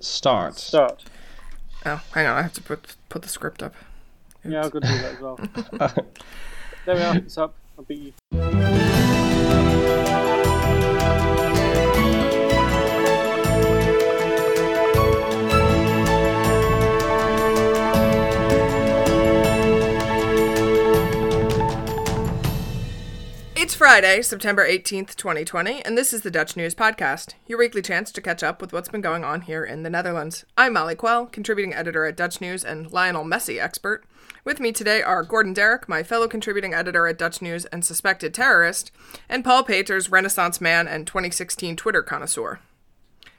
Start. Start. Oh, hang on. I have to put put the script up. Yeah, I'll go do that as well. there we are. It's up. I'll beat you. Friday, September 18th, 2020, and this is the Dutch News Podcast, your weekly chance to catch up with what's been going on here in the Netherlands. I'm Molly Quell, contributing editor at Dutch News and Lionel Messi expert. With me today are Gordon Derrick, my fellow contributing editor at Dutch News and suspected terrorist, and Paul Peters, Renaissance man and 2016 Twitter connoisseur.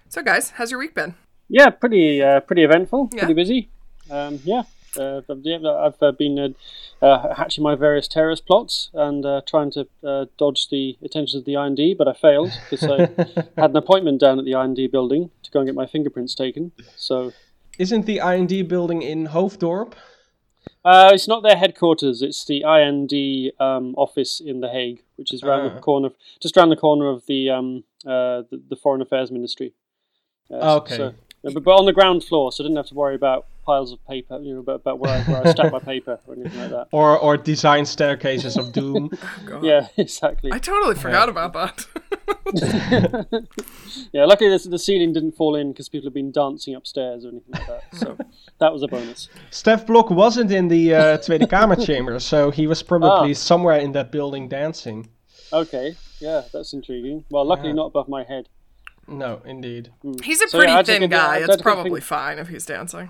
So, guys, how's your week been? Yeah, pretty uh, pretty eventful. Yeah. Pretty busy. Um, yeah. Uh, I've- yeah, I've uh, been uh, uh, hatching my various terrorist plots and uh, trying to uh, dodge the attention of the IND, but I failed because I had an appointment down at the IND building to go and get my fingerprints taken. So Isn't the IND building in Hoofddorp? uh, it's not their headquarters; it's the IND um, office in The Hague, which is around Ah. the corner, just around the corner of the um, uh, the, the Foreign Affairs Ministry. Uh, Okay. So, but, but on the ground floor, so I didn't have to worry about piles of paper, you know, about, about where, I, where I stack my paper or anything like that. Or or design staircases of doom? God. Yeah, exactly. I totally forgot about that. Yeah, luckily the, the ceiling didn't fall in because people have been dancing upstairs or anything like that. So that was a bonus. Stef Blok wasn't in the uh, Tweede Kamer chamber, so he was probably Ah. somewhere in that building dancing. Okay, yeah, that's intriguing. Well, luckily Yeah. not above my head. No, indeed. He's a So, pretty I had to thin get the- I guy. had It's probably think- fine if he's dancing.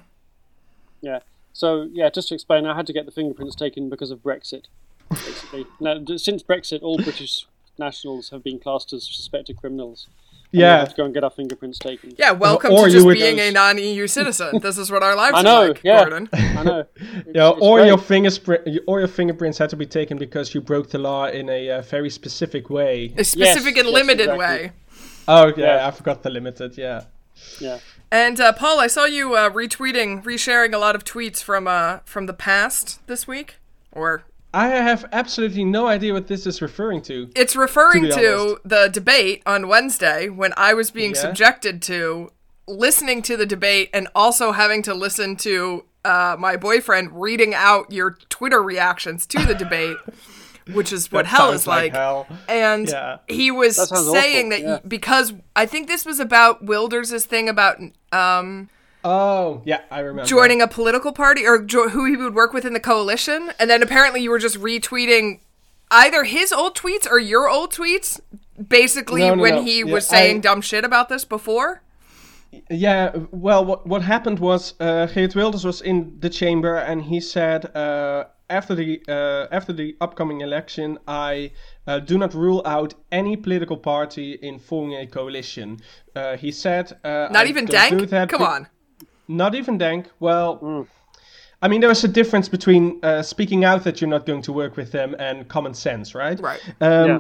Yeah. So yeah, just to explain, I had to get the fingerprints taken because of Brexit. Basically, now, since Brexit, all British nationals have been classed as suspected criminals. And we Yeah. have to go and get our fingerprints taken. Yeah, welcome or to just would- being a non-EU citizen. This is what our lives I are know. like, yeah, Gordon. I know. Yeah, or great. your fingerprint, or your fingerprints had to be taken because you broke the law in a uh, very specific way. A specific and yes, limited exactly. way. Oh yeah, Yeah. I forgot the limited. Yeah. Yeah. And uh, Paul, I saw you uh, retweeting, resharing a lot of tweets from uh, from the past this week, or I have absolutely no idea what this is referring to. it's referring To to, the debate on Wednesday when I was being Yeah. subjected to listening to the debate and also having to listen to uh, my boyfriend reading out your Twitter reactions to the debate, which is what hell is like. hell. And Yeah. he was That saying awful, that yeah. because I think this was about Wilders' thing about um, Oh yeah, I remember. joining a political party or jo- who he would work with in the coalition, and then apparently you were just retweeting either his old tweets or your old tweets, basically No, no, when no. he Yeah, was saying I- dumb shit about this before. Yeah, well, what what happened was uh, Geert Wilders was in the chamber and he said uh, after the uh, after the upcoming election, I uh, do not rule out any political party in forming a coalition. Uh, he said, uh, Not I even don't do DENK. that Come be- on. Not even DENK. Well, I mean, there is a difference between uh, speaking out that you're not going to work with them and common sense, right? Right. Um, Yeah.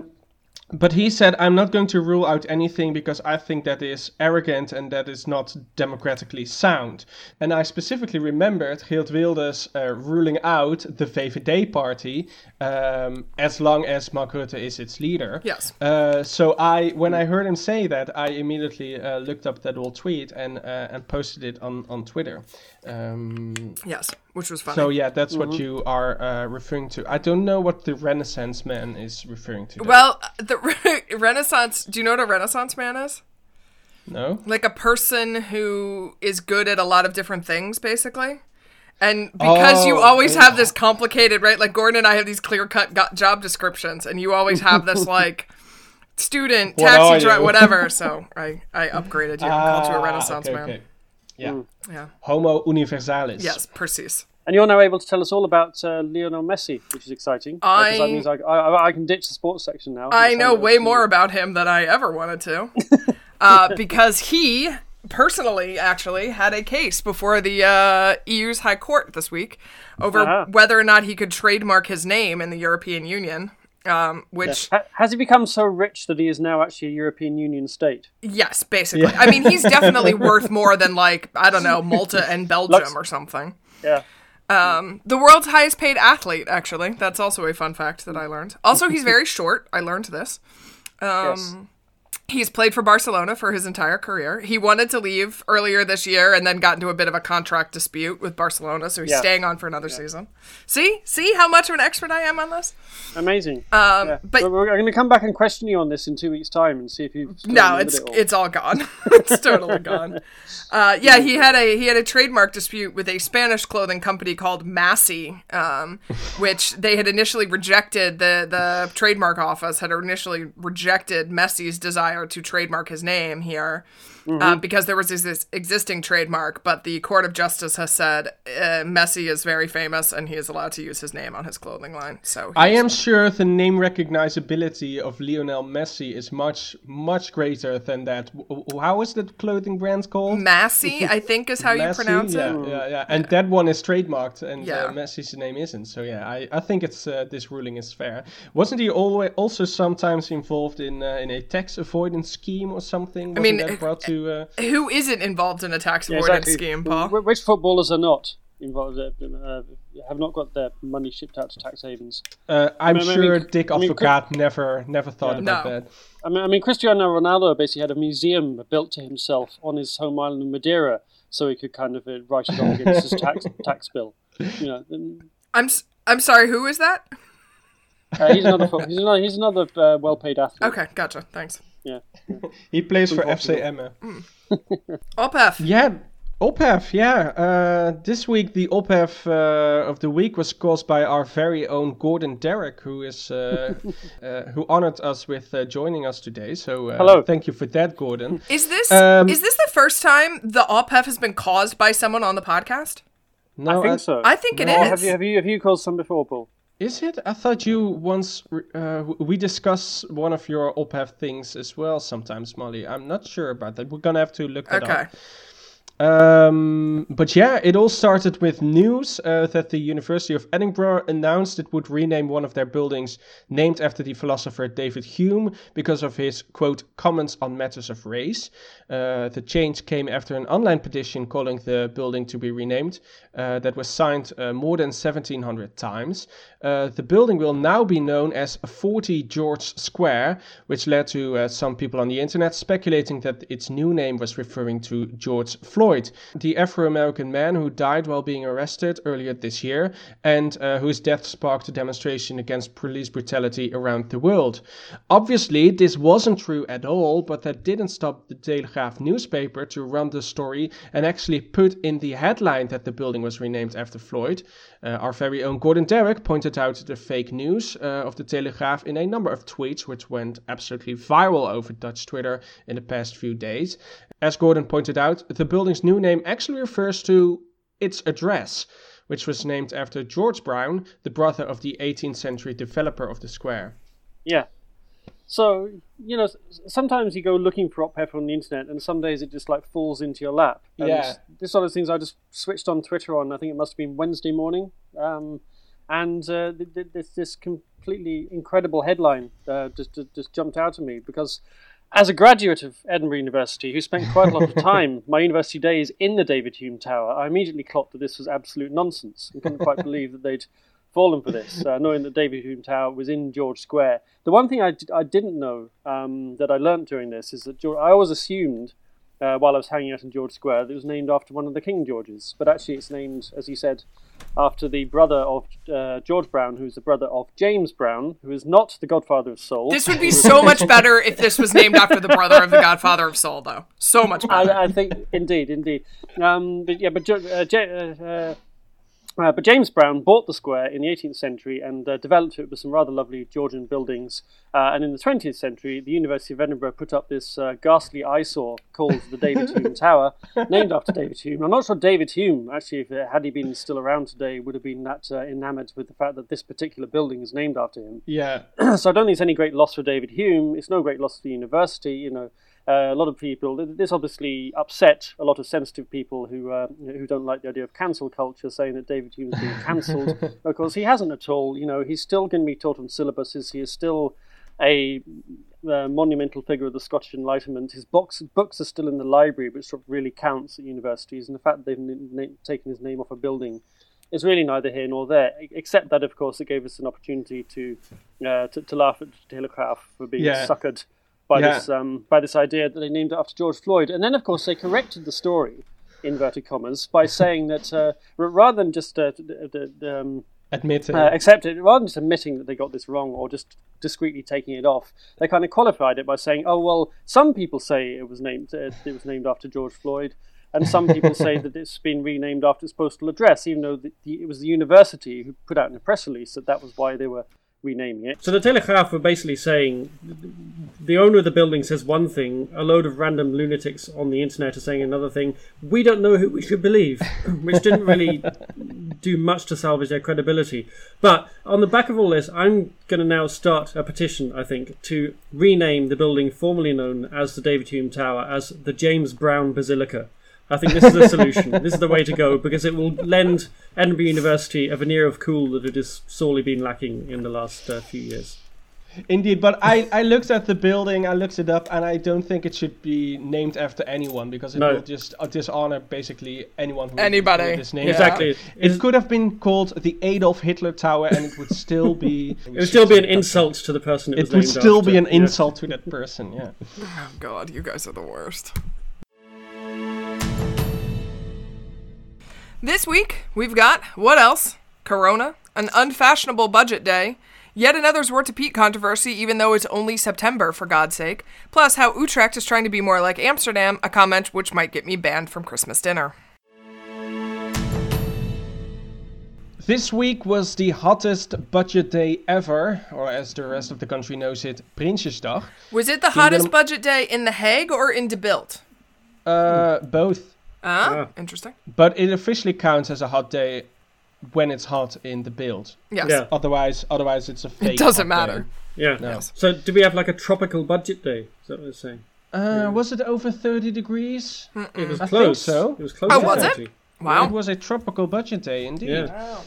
But he said, I'm not going to rule out anything because I think that is arrogant and that is not democratically sound. And I specifically remembered Geert Wilders uh, ruling out the VVD party um, as long as Mark Rutte is its leader. Yes. Uh, so I, when I heard him say that, I immediately uh, looked up that old tweet and uh, and posted it on on Twitter. Um, Yes, which was funny. so yeah, that's what you are uh, referring to. I don't know what the Renaissance man is referring to. though. well, the re- Renaissance. Do you know what a Renaissance man is? no. Like a person who is good at a lot of different things, basically. And because you Oh, always yeah. have this complicated, right? Like Gordon and I have these clear cut job descriptions, and you always have this like student, taxi driver, whatever. So I, I upgraded you and called you a Ah, Renaissance okay, man. okay. Yeah. Yeah. Homo universalis. Yes, precis. And you're now able to tell us all about uh, Lionel Messi, which is exciting. Uh, I- that means I, I, I can ditch the sports section now. I know way more about him than I ever wanted to. uh, because he personally actually had a case before the uh, EU's High Court this week over Ah. whether or not he could trademark his name in the European Union. Um, which, Ha- has he become so rich that he is now actually a European Union state? yes, basically. I mean, he's definitely worth more than, like, I don't know, Malta and Belgium Lux- or something. Yeah. Um, the world's highest paid athlete, actually. That's also a fun fact that I learned. Also, he's very short. I learned this. Um, yes. He's played for Barcelona for his entire career. He wanted to leave earlier this year and then got into a bit of a contract dispute with Barcelona, so he's Yeah. staying on for another season. See? See how much of an expert I am on this? Amazing. Um, Yeah. but We're, we're going to come back and question you on this in two weeks' time and see if you. no, it's it all. it's all gone. it's totally gone. Uh, yeah, he had a he had a trademark dispute with a Spanish clothing company called Massey, um, which they had initially rejected. the The trademark office had initially rejected Messi's desire to trademark his name here. Uh, because there was this, existing trademark, but the Court of Justice has said uh, Messi is very famous and he is allowed to use his name on his clothing line. So I am sure the name recognizability of Lionel Messi is much, much greater than that. How is that clothing brand called? Massey, I think, is how you pronounce yeah, it. Yeah, yeah, and that one is trademarked, and Yeah. uh, Messi's name isn't. So yeah, I, I think it's uh, this ruling is fair. Wasn't he always also sometimes involved in uh, in a tax avoidance scheme or something? Wasn't mean, that brought to uh, Who isn't involved in a tax Yeah, avoidance exactly. scheme, Paul? Which footballers are not involved? Uh, uh, have not got their money shipped out to tax havens. uh, I'm I mean, I sure mean- Dick I mean, Advocaat never never thought Yeah. about No. that. I mean, I mean, Cristiano Ronaldo basically had a museum built to himself on his home island of Madeira, so he could kind of uh, write it off against his tax tax bill. You know, and, I'm s- I'm sorry. Who is that? uh, he's another he's another, he's another uh, well-paid athlete. Okay, gotcha. Thanks. Yeah. He plays for Impossible. FC Emmen. Ophef. Yeah, ophef, yeah. Uh, this week, the ophef uh, of the week was caused by our very own Gordon Derrick, who is uh, uh, who honored us with uh, joining us today. So, uh, Hello. Thank you for that, Gordon. Is this Um, is this the first time the ophef has been caused by someone on the podcast? No, I think uh, so. I think it Or is. Have you have you have you caused some before, Paul? Is it? I thought you once uh, we discuss one of your ophef things as well sometimes, Molly. I'm not sure about that. We're gonna have to look that Okay. up. Um, but yeah, it all started with news uh, that the University of Edinburgh announced it would rename one of their buildings named after the philosopher David Hume because of his quote comments on matters of race. Uh, the change came after an online petition calling the building to be renamed uh, that was signed uh, more than 1700 times. Uh, the building will now be known as 40 George Square, which led to uh, some people on the internet speculating that its new name was referring to George Floyd, the Afro American man who died while being arrested earlier this year and uh, whose death sparked a demonstration against police brutality around the world. Obviously, this wasn't true at all, but that didn't stop the Telegraaf newspaper to run the story and actually put in the headline that the building was renamed after Floyd. Uh, our very own Gordon Derrick pointed out the fake news uh, of the Telegraaf in a number of tweets, which went absolutely viral over Dutch Twitter in the past few days. As Gordon pointed out, the building's new name actually refers to its address, which was named after George Brown, the brother of the 18th century developer of the square. Yeah. So you know, sometimes you go looking for OpHef on the internet, and some days it just like falls into your lap. And Yeah. This sort of things I just switched on Twitter on. I think it must have been Wednesday morning, um, and uh, th- th- this this completely incredible headline uh, just, just just jumped out at me because. As a graduate of Edinburgh University, who spent quite a lot of time, my university days in the David Hume Tower, I immediately clocked that this was absolute nonsense. I couldn't quite believe that they'd fallen for this, uh, knowing that David Hume Tower was in George Square. The one thing I, d- I didn't know um, that I learnt during this is that George, I always assumed uh, while I was hanging out in George Square that it was named after one of the King Georges, but actually it's named, as you said, after the brother of uh, George Brown, who's the brother of James Brown, who is not the godfather of soul. This would be so much better if this was named after the brother of the Godfather of Soul, though. So much better. I, I think indeed, indeed. Um, but yeah, but uh, J- uh, but James Brown bought the square in the 18th century and uh, developed it with some rather lovely Georgian buildings. Uh, and in the 20th century, the University of Edinburgh put up this uh, ghastly eyesore called the David Hume Tower, named after David Hume. I'm not sure David Hume, actually, if had he been still around today, would have been that uh, enamoured with the fact that this particular building is named after him Yeah, so I don't think it's any great loss for David Hume. It's no great loss for the university. You know, uh, a lot of people. This obviously upset a lot of sensitive people who uh, who don't like the idea of cancel culture, saying that David Hume's being cancelled. of course, he hasn't at all. You know, he's still going to be taught on syllabuses. He is still a uh, monumental figure of the Scottish Enlightenment. His books books are still in the library, which sort of really counts at universities. And the fact that they've n- n- taken his name off a building is really neither here nor there, except that, of course, it gave us an opportunity to uh, to, to laugh at Telegraph for being Yeah. suckered by Yeah. this um, by this idea that they named it after George Floyd, and then of course they corrected the story, inverted commas, by saying that uh, rather than just uh, the, the, um, Admit it. uh, accept it, rather than just admitting that they got this wrong or just discreetly taking it off, they kind of qualified it by saying, "Oh well, some people say it was named uh, it was named after George Floyd." And some people say that it's been renamed after its postal address, even though the, the, it was the university who put out in a press release that that was why they were renaming it. So the Telegraph were basically saying the owner of the building says one thing, a load of random lunatics on the internet are saying another thing. We don't know who we should believe, which didn't really do much to salvage their credibility. But on the back of all this, I'm going to now start a petition, I think, to rename the building formerly known as the David Hume Tower as the James Brown Basilica. I think this is a solution. this is the way to go because it will lend Edinburgh University a veneer of cool that it has sorely been lacking in the last uh, few years. Indeed, but I, I looked at the building, I looked it up, and I don't think it should be named after anyone because it No. will just uh, dishonor basically anyone who Anybody. who it is named Yeah. Exactly. after. It could have been called the Adolf Hitler Tower, and it would still be. It would still be an insult to the person it, It was would named still after. be an Yeah. insult to that person. Yeah. Oh god, you guys are the worst. This week, we've got what else? Corona, an unfashionable budget day, yet another Zwarte to Piet controversy, even though it's only September, for God's sake, plus how Utrecht is trying to be more like Amsterdam, a comment which might get me banned from Christmas dinner. This week was the hottest budget day ever, or as the rest of the country knows it, Prinsjesdag. Was it the hottest budget day in The Hague or in De Bilt? Uh, both. Ah, interesting. But it officially counts as a hot day when it's hot in De Bilt. Yes. Yeah. Otherwise, otherwise it's a fake. It doesn't hot day. matter. Yeah. No. So do we have like a tropical budget day? Is that what it's saying? Uh, Was it over 30 degrees? It was I think close. so. It was close. Oh, to was it? 30. It Wow. was a tropical budget day indeed. Yeah.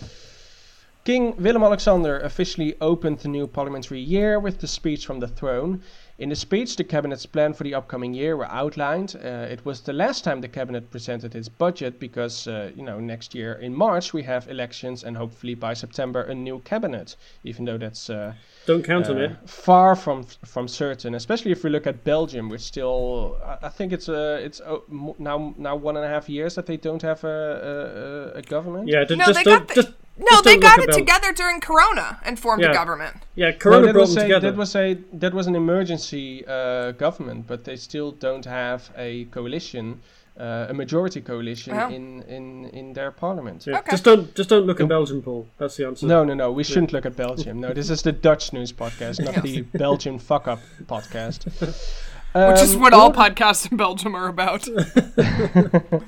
King Willem Alexander officially opened the new parliamentary year with the speech from the throne. In the speech, the cabinet's plan for the upcoming year were outlined. Uh, it was the last time the cabinet presented its budget because, uh, you know, next year in March we have elections and hopefully by September a new cabinet. Even though that's uh, Don't count on uh, it. far from from certain, especially if we look at Belgium, which still I, I think it's uh, it's uh, now now one and a half years that they don't have a a, a- a government. Yeah. d- No, just they don't. got the- just, No, they got it about- together during Corona and formed a government. Yeah. No, Corona that brought them a, together. That was a that was an emergency uh, government, but they still don't have a coalition, uh, a majority coalition Wow. in, in, in their parliament. Yeah. Okay. Just don't. Just don't look at Belgium, Paul. That's the answer. No, no, no. We shouldn't look at Belgium. No, this is the Dutch news podcast, not the Belgian fuck up podcast. Which is Um, what all podcasts in Belgium are about.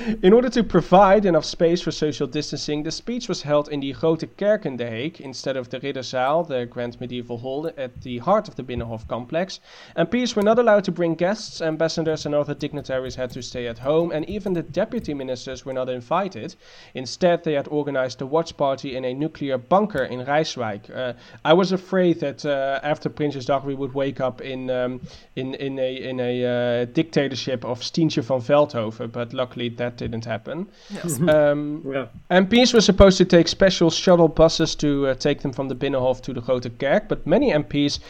In order to provide enough space for social distancing, the speech was held in the Grote Kerk in The Hague instead of the Ridderzaal, the grand medieval hall at the heart of the Binnenhof complex. MPs were not allowed to bring guests, ambassadors and other dignitaries had to stay at home, and even the deputy ministers were not invited. Instead, they had organized a watch party in a nuclear bunker in Rijswijk. Uh, I was afraid that uh, after Prinsjesdag we would wake up in um, in in a in a uh, dictatorship of Stientje van Veldhoven, but luckily that didn't happen. Yes. Um, Yeah. MPs were supposed to take special shuttle buses to uh, take them from the Binnenhof to the Grote Kerk, but many MPs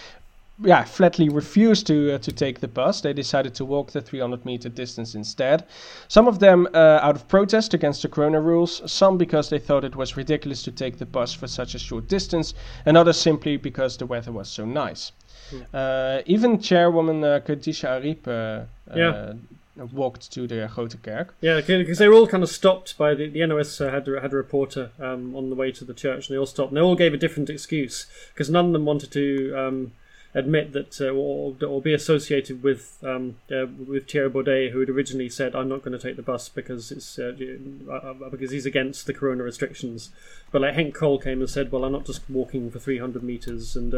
yeah, flatly refused to uh, to take the bus. They decided to walk the 300 meter distance instead. Some of them uh, out of protest against the corona rules, some because they thought it was ridiculous to take the bus for such a short distance, and others simply because the weather was so nice. Uh, even Chairwoman uh, Khadija Arib uh, Yeah. uh, walked to the Grote Kerk. Yeah, because they were all kind of stopped by the, the NOS uh, had had a reporter um, on the way to the church, and they all stopped. and They all gave a different excuse because none of them wanted to um, admit that uh, or, or be associated with um, uh, with Thierry Baudet, who had originally said, "I'm not going to take the bus because it's because he's against the corona restrictions." But like Henk Krol came and said, "Well, I'm not just walking for 300 meters," and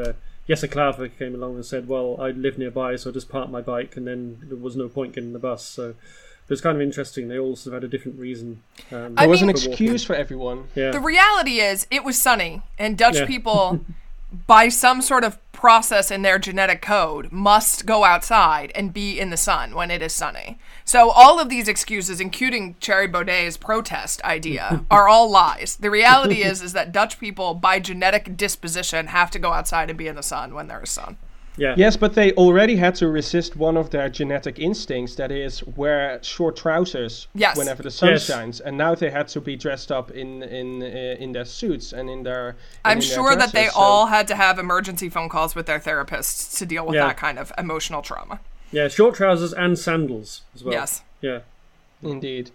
uh, a Klaver came along and said, "Well, I live nearby, so I just parked my bike, and then there was no point getting the bus." So. it was kind of interesting. They all sort of had a different reason. Um, I There was an mean- for walking. excuse for everyone. Yeah. The reality is, it was sunny, and Dutch Yeah. people, by some sort of process in their genetic code, must go outside and be in the sun when it is sunny. So all of these excuses, including Thierry Baudet's protest idea, are all lies. The reality is, is that Dutch people, by genetic disposition, have to go outside and be in the sun when there is sun. Yeah. Yes, but they already had to resist one of their genetic instincts, that is, wear short trousers Yes. whenever the sun Yes. shines, and now they had to be dressed up in in uh, in their suits and in their. I'm in their sure that they so- all had to have emergency phone calls with their therapists to deal with Yeah. that kind of emotional trauma. Yeah, short trousers and sandals as well. Yes. Yeah. Indeed.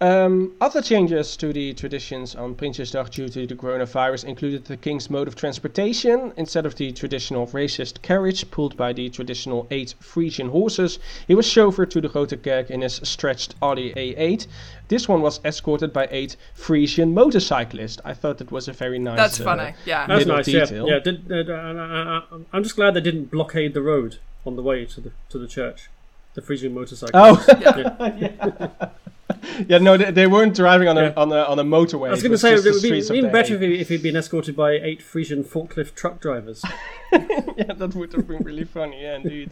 Um, other changes to the traditions on Prinsjesdag due to the coronavirus included the king's mode of transportation. Instead of the traditional racist carriage pulled by the traditional eight Frisian horses, he was chauffeured to the Grote Kerk in his stretched Audi A8. This one was escorted by eight Frisian motorcyclists. I thought that was a very nice. That's uh, funny. Yeah. That's Little nice. detail. Yeah. Yeah. Did, uh, uh, uh, I'm just glad they didn't blockade the road on the way to the to the church. The freezing motorcycle. Oh, Yeah. yeah, no, they, they weren't driving on a Yeah. on a on a motorway. I was going to say just it the would be streets of even The better if, he, if he'd been escorted by eight Frisian forklift truck drivers. yeah, that would have been really funny, yeah, indeed.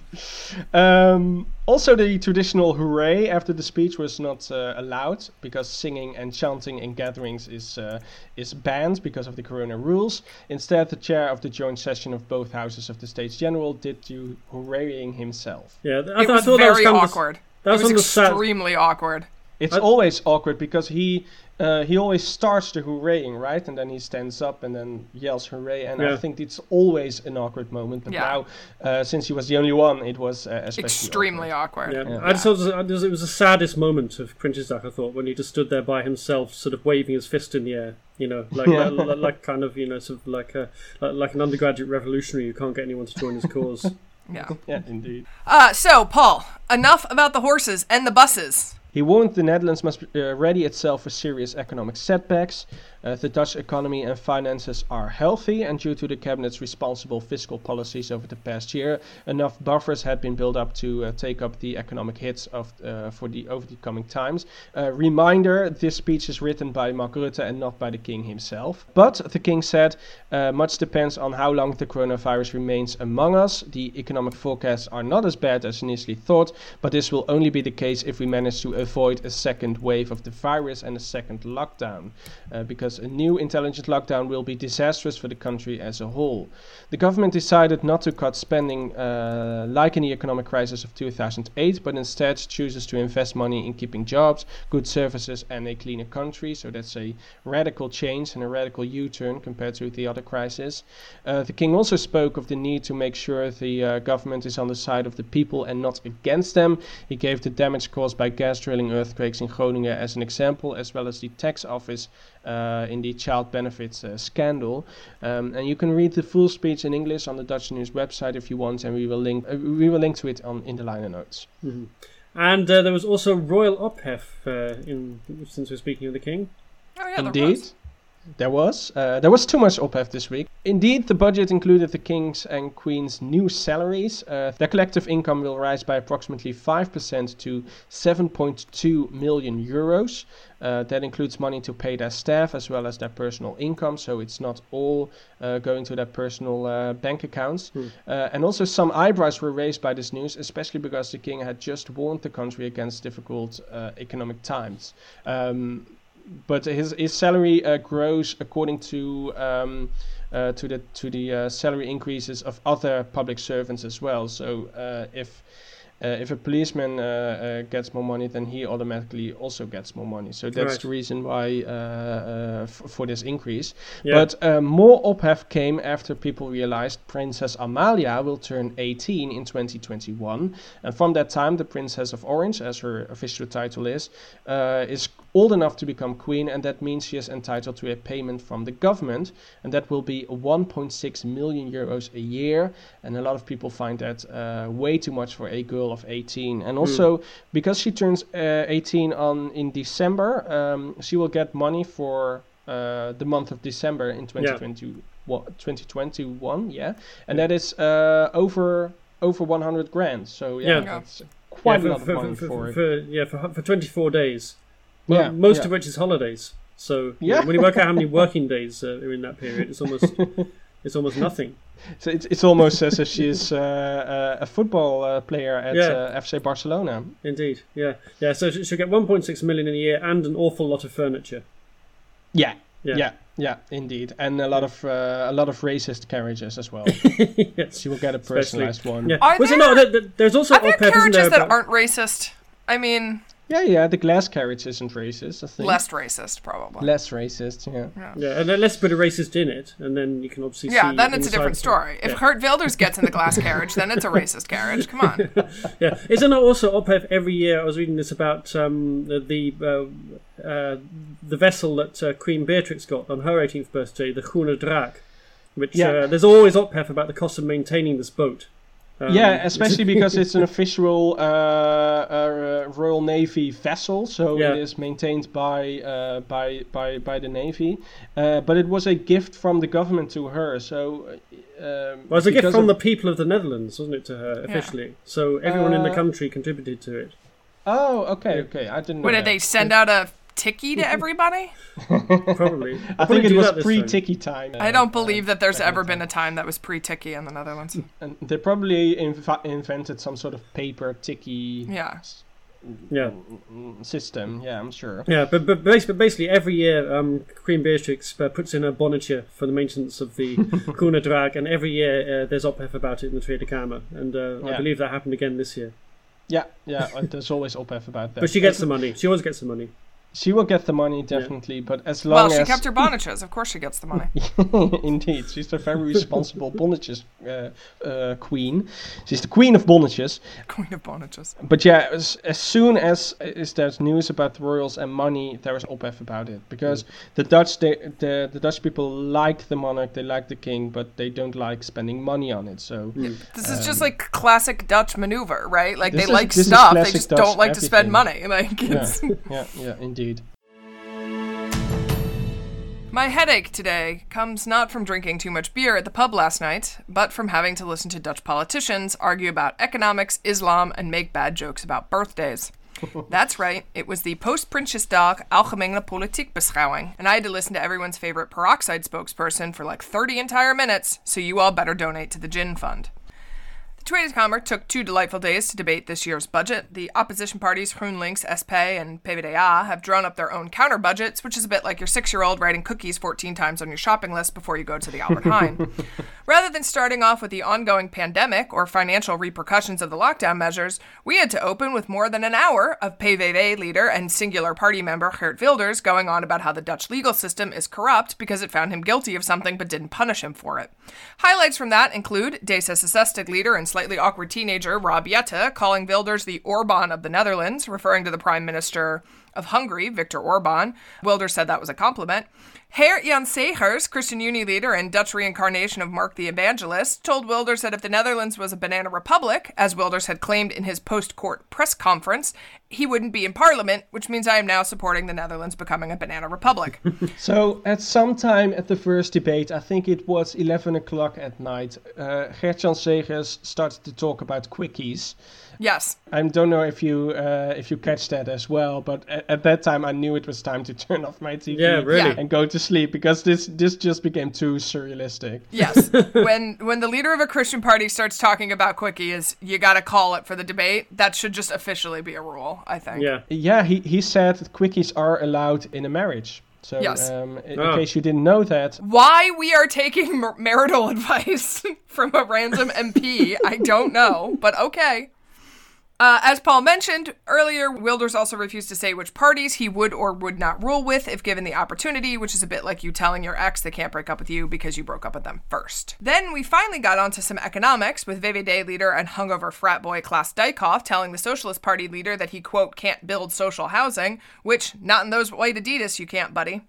Um, also, the traditional hooray after the speech was not uh, allowed because singing and chanting in gatherings is uh, is banned because of the corona rules. Instead, the chair of the joint session of both houses of the States General did the hooraying himself. Yeah, I, It th- I was thought that was very kind of awkward. that was it one was the sad- extremely awkward. It's I- always awkward because he uh, he always starts the hooraying, right? And then he stands up and then yells hooray. And I think it's always an awkward moment. But Yeah. now, uh, since he was the only one, it was uh, especially Extremely awkward. awkward. Yeah, Yeah. I just thought it was, it was- the saddest moment of Prinsjesdag. I thought when he just stood there by himself, sort of waving his fist in the air. You know, like Yeah. like, like kind of you know, sort of like a like, like an undergraduate revolutionary who can't get anyone to join his cause. Yeah. Yeah, indeed. Uh, so, Paul, enough about the horses and the buses. He warned the Netherlands must uh, ready itself for serious economic setbacks. Uh, the Dutch economy and finances are healthy, and due to the cabinet's responsible fiscal policies over the past year, enough buffers had been built up to uh, take up the economic hits of uh, for the over the coming times. Uh, reminder: this speech is written by Mark Rutte and not by the king himself. But the king said, uh, much depends on how long the coronavirus remains among us. The economic forecasts are not as bad as initially thought, but this will only be the case if we manage to avoid a second wave of the virus and a second lockdown, uh, a new intelligent lockdown will be disastrous for the country as a whole. The government decided not to cut spending uh, like in the economic crisis of 2008, but instead chooses to invest money in keeping jobs, good services, and a cleaner country. So that's a radical change and a radical U-turn compared to the other crisis. Uh, the king also spoke of the need to make sure the uh, government is on the side of the people and not against them. He gave the damage caused by gas drilling earthquakes in Groningen as an example, as well as the tax office uh, in the child benefits uh, scandal. Um, and you can read the full speech in English on the Dutch News website if you want, and we will link uh, we will link to it on in the liner notes. and uh, there was also royal ophef uh, in since we're speaking of the king. Oh, yeah, there Indeed. There was. Uh, there was too much ophef this week. Indeed, the budget included the King's and Queen's new salaries. Uh, their collective income will rise by approximately 5% to 7.2 million euros. Uh, that includes money to pay their staff as well as their personal income, so it's not all uh, going to their personal uh, bank accounts. Uh, and also, some eyebrows were raised by this news, especially because the king had just warned the country against difficult uh, economic times. Um, but his his salary uh, grows according to um, uh, to the to the uh, salary increases of other public servants as well. So uh, if uh, if a policeman uh, uh, gets more money, then he automatically also gets more money. So that's Right. the reason why uh, uh, f- for this increase. Yeah. But uh, more ophef came after people realized Princess Amalia will turn 18 in 2021, and from that time, the Princess of Orange, as her official title is, uh, is old enough to become queen, and that means she is entitled to a payment from the government, and that will be 1.6 million euros a year. And a lot of people find that uh, way too much for a girl of 18. And also because she turns uh, 18 on in December, um, she will get money for uh, the month of December in 2020, wa- 2021. Yeah, and that is uh, over over 100 grand. So yeah, Yeah. that's quite yeah, a lot of money for, for. for, yeah for, for 24 days. Well, Yeah, most yeah. of which is holidays. So Yeah. when you work out how many working days uh, are in that period, it's almost it's almost nothing. So it's, it's almost as if she's uh, uh, a football uh, player at Yeah. uh, FC Barcelona. Indeed, yeah, yeah. So she- she'll get 1.6 million in a year and an awful lot of furniture. Yeah, Yeah. yeah, Yeah, indeed, and a lot of uh, a lot of racist carriages as well. yes. She will get a Especially- personalized one. Yeah. Are Was it there- not? there- there- There's also Are there carriages there? that about- aren't racist? I mean, yeah, yeah. The glass carriage isn't racist. I think less racist, probably. less racist. Yeah. Yeah, and then let's put a racist in it, and then you can obviously yeah, see then it's a different story. If yeah. Geert Wilders gets in the glass carriage, then it's a racist carriage. Come on. Yeah, isn't it also ophef every year? I was reading this about um, the the, uh, uh, the vessel that uh, Queen Beatrix got on her 18th birthday, the Groene Draak, which Yeah. uh, there's always ophef about the cost of maintaining this boat. Um, yeah, especially because it's an official uh, uh, Royal Navy vessel, so Yeah. it is maintained by uh, by by by the Navy. Uh, but it was a gift from the government to her, so. Um, Well, it was a gift because from the people of the Netherlands, wasn't it, to her officially? So everyone in the Uh, country contributed to it. Oh, okay, okay. I didn't. Know What that. did they send out a Tikkie to everybody? Probably. I They'll think it was that this time. pre-Tikkie time. I don't believe that there's ever been a time that was pre-Tikkie in the Netherlands. And they probably inv- invented some sort of paper Tikkie Yeah. Yeah. mm, system. Yeah, I'm sure. Yeah, but but basically, basically every year, um, Queen Beatrix uh, puts in a bonnetje for the maintenance of the Groene Draak, and every year uh, there's ophef about it in the Tweede Kamer, and uh, I believe that happened again this year. Yeah, yeah. uh, There's always ophef about that. But she gets the money. She always gets the money. She will get the money definitely, but as long as Well, she kept her bonnetjes. Of course she gets the money. Indeed, she's a very responsible bonnetjes uh, uh, queen. She's the queen of bonnetjes. Queen of bonnetjes. But yeah, as, as soon as is there's news about the royals and money, there is ophef about it because the Dutch, they, the the Dutch people like the monarch, they like the king, but they don't like spending money on it. So This is just like classic Dutch maneuver, right? Like they is- like stuff, they just Dutch don't like to spend money. Like yeah, yeah, yeah, indeed. My headache today comes not from drinking too much beer at the pub last night, but from having to listen to Dutch politicians argue about economics, Islam, and make bad jokes about birthdays. That's right, it was the post Prinsjesdag Algemene Politiek Beschouwing, and I had to listen to everyone's favorite peroxide spokesperson for like 30 entire minutes, so you all better donate to the Gin Fund. The Tweede Kamer took two delightful days to debate this year's budget. The opposition parties GroenLinks, SP, and PvdA have drawn up their own counter budgets, which is a bit like your six year old writing cookies 14 times on your shopping list before you go to the Albert Heijn. Rather than starting off with the ongoing pandemic or financial repercussions of the lockdown measures, we had to open with more than an hour of PVV leader and singular party member Geert Wilders going on about how the Dutch legal system is corrupt because it found him guilty of something but didn't punish him for it. Highlights from that include D66 leader and slightly awkward teenager Rob Jetten calling Wilders the Orban of the Netherlands, referring to the Prime Minister of Hungary, Viktor Orban. Wilders said that was a compliment. Gert-Jan Segers, Christian Uni leader and Dutch reincarnation of Mark the Evangelist, told Wilders that if the Netherlands was a banana republic, as Wilders had claimed in his post court press conference, he wouldn't be in parliament, which means I am now supporting the Netherlands becoming a banana republic. So at some time at the first debate, I think it was 11 o'clock at night, uh, Gert-Jan Segers started to talk about quickies. yes. I don't know if you uh, if you catch that as well, but at, at that time I knew it was time to turn off my TV Yeah, really. And go to sleep because this this just became too surrealistic. Yes. when when the leader of a Christian party starts talking about quickies, you got to call it for the debate. That should just officially be a rule, I think. Yeah. Yeah, he, he said that quickies are allowed in a marriage. So Yes. um, in, Ah. in case you didn't know that, Why we are taking mar- marital advice from a random MP, I don't know, but okay. Uh, as Paul mentioned earlier, Wilders also refused to say which parties he would or would not rule with if given the opportunity, which is a bit like you telling your ex they can't break up with you because you broke up with them first. Then we finally got onto some economics with VVD leader and hungover frat boy Klaas Dijkhoff telling the Socialist Party leader that he, quote, can't build social housing, which, not in those white Adidas, you can't, buddy.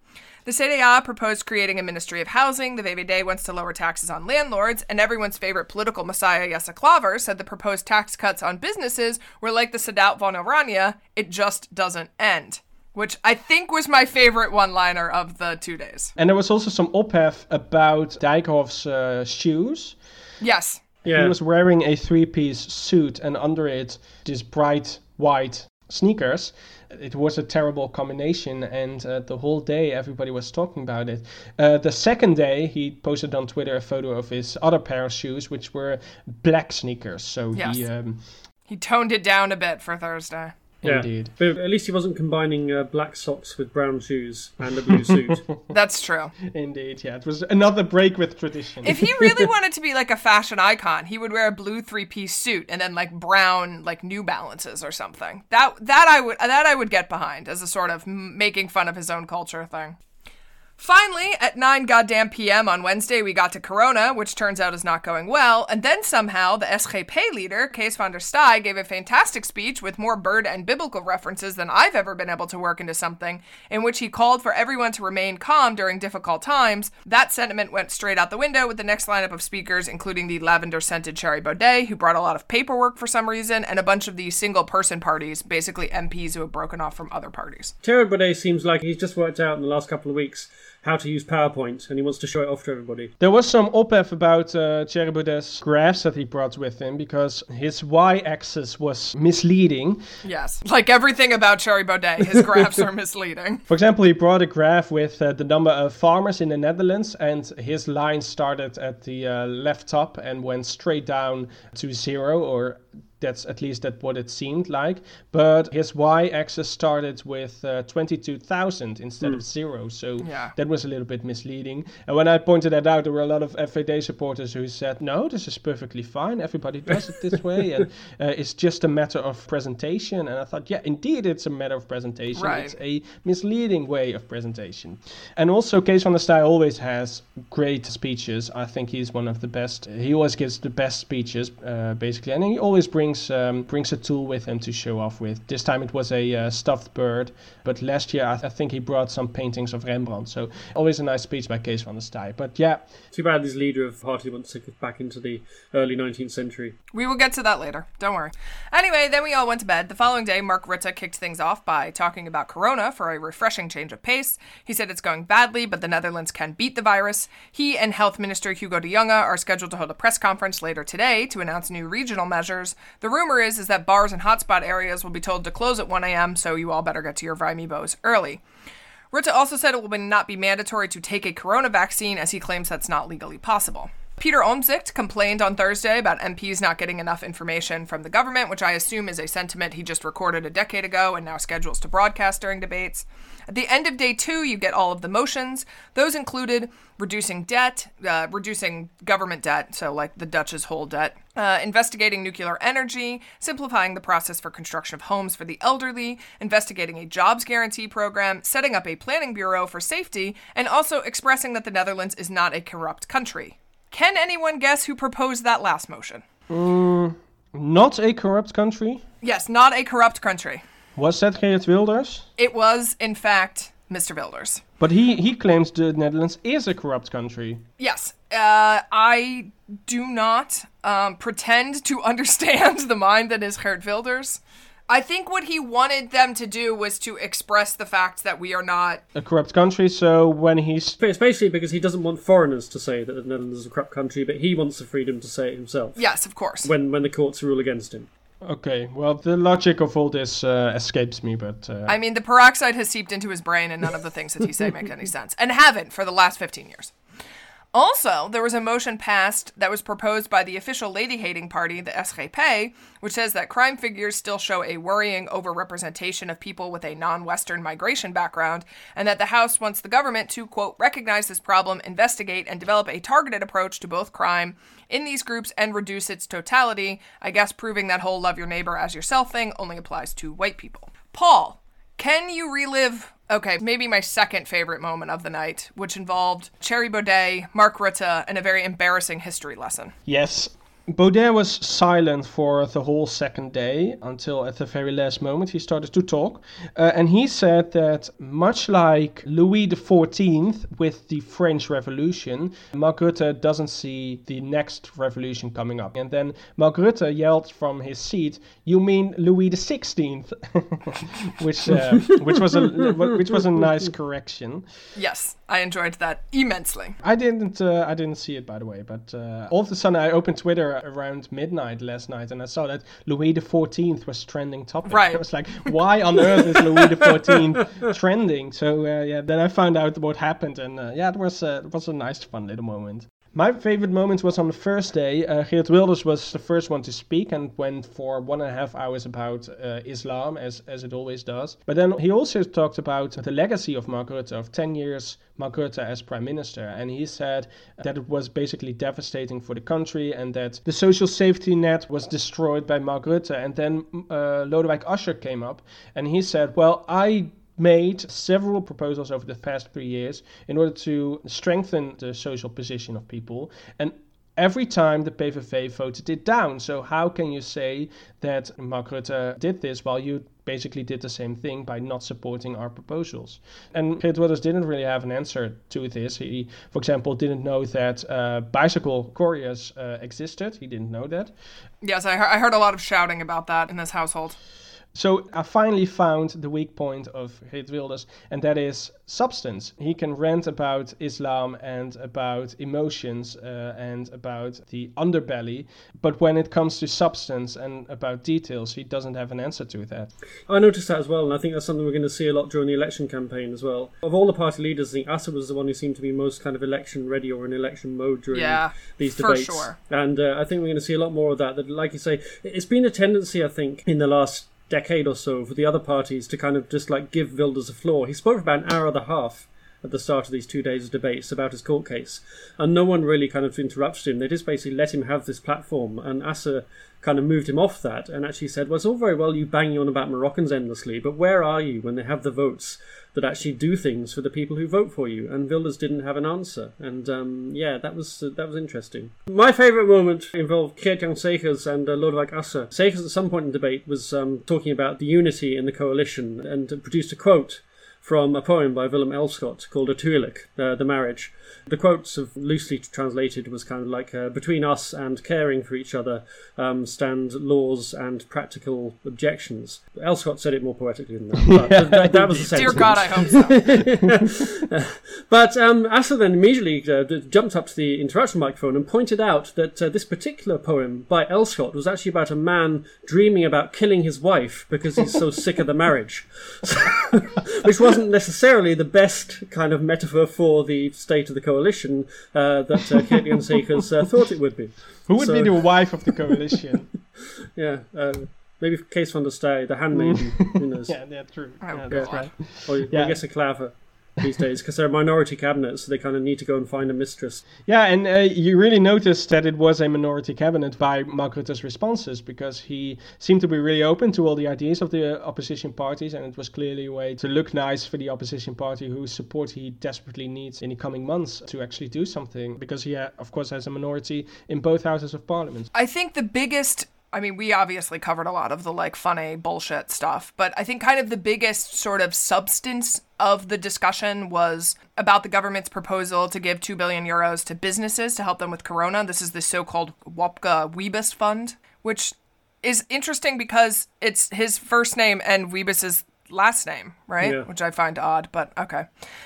The CDA proposed creating a Ministry of Housing. The VVD wants to lower taxes on landlords, and everyone's favorite political messiah, Jesse Klaver, said the proposed tax cuts on businesses were like the Sadat von Oranje, it just doesn't end. Which I think was my favorite one liner of the two days. and there was also some ophef about Dijkhoff's uh, shoes. Yes. Yeah. He was wearing a three-piece suit, and under it, this bright white sneakers. It was a terrible combination, and uh, the whole day everybody was talking about it. Uh, the second day, he posted on Twitter a photo of his other pair of shoes, which were black sneakers. So he, um, He toned it down a bit for Thursday. Yeah. Indeed. But at least he wasn't combining uh, black socks with brown shoes and a blue suit. That's true. Indeed, yeah. It was another break with tradition. If he really wanted to be like a fashion icon, he would wear a blue three-piece suit and then like brown like New Balances or something. That that I would that I would get behind as a sort of making fun of his own culture thing. Finally, at 9 goddamn p.m. on Wednesday, we got to Corona, which turns out is not going well, and then somehow the SGP leader, Kees van der Staaij, gave a fantastic speech with more bird and biblical references than I've ever been able to work into something, in which he called for everyone to remain calm during difficult times. That sentiment went straight out the window with the next lineup of speakers, including the lavender scented Thierry Baudet, who brought a lot of paperwork for some reason, and a bunch of the single person parties, basically MPs who have broken off from other parties. Thierry Baudet seems like he's just worked out in the last couple of weeks how to use PowerPoint, and he wants to show it off to everybody. There was some ophef about uh, Thierry Baudet's graphs that he brought with him because his y-axis was misleading. Yes. Like everything about Thierry Baudet, his graphs are misleading. For example, he brought a graph with uh, the number of farmers in the Netherlands, and his line started at the uh, left top and went straight down to zero, or that's at least that what it seemed like. But his y-axis started with uh, 22,000 instead of zero, so Yeah. that was a little bit misleading. And when I pointed that out, there were a lot of FVD supporters who said, "No, this is perfectly fine. Everybody does it this way, and uh, it's just a matter of presentation." And I thought, yeah, indeed, it's a matter of presentation. Right. It's a misleading way of presentation. And also, Kees van der Staaij always has great speeches. I think he's one of the best. He always gives the best speeches, uh, basically, and he always brings um, brings a tool with him to show off with. This time it was a uh, stuffed bird, but last year I, th- I think he brought some paintings of Rembrandt. So always a nice speech by Kees van der Staaij. But yeah, Too bad this leader of party wants to get back into the early 19th century. We will get to that later. Don't worry. Anyway, then we all went to bed. The following day, Mark Rutte kicked things off by talking about Corona for a refreshing change of pace. He said it's going badly, but the Netherlands can beat the virus. He and Health Minister Hugo de Jonge are scheduled to hold a press conference later today to announce new regional measures. The rumor is is that bars and hotspot areas will be told to close at 1 a.m., so you all better get to your Vimebos early. Rutte also said it will not be mandatory to take a corona vaccine, as he claims that's not legally possible. Pieter Omtzigt complained on Thursday about MPs not getting enough information from the government, which I assume is a sentiment he just recorded a decade ago and now schedules to broadcast during debates. At the end of day two, you get all of the motions. Those included reducing debt, uh, reducing government debt, so like the Dutch's whole debt, uh, investigating nuclear energy, simplifying the process for construction of homes for the elderly, investigating a jobs guarantee program, setting up a planning bureau for safety, and also expressing that the Netherlands is not a corrupt country. Can anyone guess who proposed that last motion? not a corrupt country. Yes, not a corrupt country. Was that Geert Wilders? It was, in fact, Mr. Wilders. But he, he claims the Netherlands is a corrupt country. Yes, uh, I do not um, pretend to understand the mind that is Geert Wilders. I think what he wanted them to do was to express the fact that we are not. A corrupt country, so when he's But it's basically because he doesn't want foreigners to say that the Netherlands is a corrupt country, but he wants the freedom to say it himself Yes, of course. when, when the courts rule against him. Okay, well, the logic of all this uh, escapes me, but uh, I mean, the peroxide has seeped into his brain, and none of the things that he say make any sense, and haven't for the last 15 years. Also, there was a motion passed that was proposed by the official lady hating party, the SGP, which says that crime figures still show a worrying overrepresentation of people with a non Western migration background, and that the House wants the government to, quote, recognize this problem, investigate, and develop a targeted approach to both crime in these groups and reduce its totality. I guess proving that whole love your neighbor as yourself thing only applies to white people. Paul, can you relive okay, maybe my second favorite moment of the night, which involved Thierry Baudet, Mark Rutte, and a very embarrassing history lesson. yes. Baudet was silent for the whole second day until at the very last moment he started to talk. Uh, and he said that much like Louis XIV with the French Revolution, Mark Rutte doesn't see the next revolution coming up. And then Mark Rutte yelled from his seat, "You mean Louis XVI?" which uh, which was a which was a nice correction. Yes, I enjoyed that immensely. I didn't. Uh, I didn't see it, by the way. But uh, all of a sudden, I opened Twitter around midnight last night, and I saw that Louis XIV was trending topic. Right. I was like, why on earth is Louis XIV trending? So uh, yeah, then I found out what happened, and uh, yeah, it was uh, it was a nice, fun little moment. My favorite moment was on the first day. Uh, Geert Wilders was the first one to speak and went for one and a half hours about uh, Islam, as, as it always does. But then he also talked about the legacy of Mark Rutte, of 10 years Mark Rutte as prime minister. And he said that it was basically devastating for the country and that the social safety net was destroyed by Mark Rutte. And then uh, Lodewijk Asscher came up and he said, Well, I made several proposals over the past three years in order to strengthen the social position of people. And every time the PVV voted it down. So how can you say that Mark Rutte did this while you basically did the same thing by not supporting our proposals? And Geert Wilders didn't really have an answer to this. He, for example, didn't know that uh, bicycle couriers uh, existed. He didn't know that. Yes, I, he- I heard a lot of shouting about that in this household. So I finally found the weak point of Geert Wilders, and that is substance. He can rant about Islam and about emotions uh, and about the underbelly, but when it comes to substance and about details, he doesn't have an answer to that. I noticed that as well, and I think that's something we're going to see a lot during the election campaign as well. Of all the party leaders, I think Asscher was the one who seemed to be most kind of election ready or in election mode during Yeah, these for debates. sure. And uh, I think we're going to see a lot more of that. That, like you say, it's been a tendency, I think, in the last decade or so for the other parties to kind of just like give Wilders a floor. He spoke for about an hour and a half at the start of these two days of debates about his court case, and no one really kind of interrupted him. They just basically let him have this platform, and Asscher kind of moved him off that and actually said, "Well, it's all very well you banging on about Moroccans endlessly, but where are you when they have the votes that actually do things for the people who vote for you?" And Wilders didn't have an answer, and um, yeah, that was uh, that was interesting. My favourite moment involved Gert-Jan and uh, Asscher. Segers at some point in the debate was um, talking about the unity in the coalition and produced a quote from a poem by Willem Elsschot called Het Huwelijk, uh, The Marriage. The quotes of loosely translated was kind of like uh, between us and caring for each other um, stand laws and practical objections. Elsschot said it more poetically than that, but th- that, that was the Dear. God, I hope so. But um, Asscher then immediately uh, jumped up to the interruption microphone and pointed out that uh, this particular poem by Elsschot was actually about a man dreaming about killing his wife because he's so sick of the marriage, which wasn't necessarily the best kind of metaphor for the state of the coalition uh, that uh, Gert-Jan Segers uh, thought it would be. Who would So- be the wife of the coalition? Yeah, uh, maybe Kees van der Staaij, the handmaiden, who knows? yeah, yeah, true. Oh, yeah, God. that's right. Or Yeah. I guess a claver these days because they're a minority cabinet, so they kind of need to go and find a mistress. Yeah, and uh, you really noticed that it was a minority cabinet by Mark Rutte's responses because he seemed to be really open to all the ideas of the uh, opposition parties, and it was clearly a way to look nice for the opposition party whose support he desperately needs in the coming months to actually do something because he, uh, of course, has a minority in both houses of parliament. I think the biggest I mean, we obviously covered a lot of the like funny bullshit stuff, but I think kind of the biggest sort of substance of the discussion was about the government's proposal to give 2 billion euros to businesses to help them with corona. This is the so-called Wopke Wiebes fund, which is interesting because it's his first name and Wiebes's last name, right? Yeah. Which I find odd, but okay.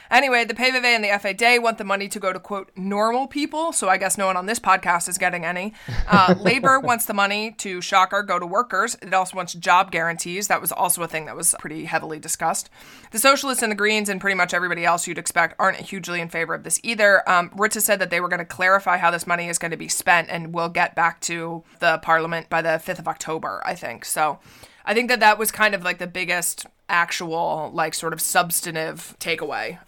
Anyway, the PVV and the FvD want the money to go to quote normal people, so I guess no one on this podcast is getting any. Uh, Labor wants the money to shocker go to workers. It also wants job guarantees. That was also a thing that was pretty heavily discussed. The Socialists and the Greens and pretty much everybody else you'd expect aren't hugely in favor of this either. Um, Rutte said that they were going to clarify how this money is going to be spent, and we'll get back to the Parliament by the fifth of October, I think. So. I think that that was kind of like the biggest actual, like, sort of substantive takeaway.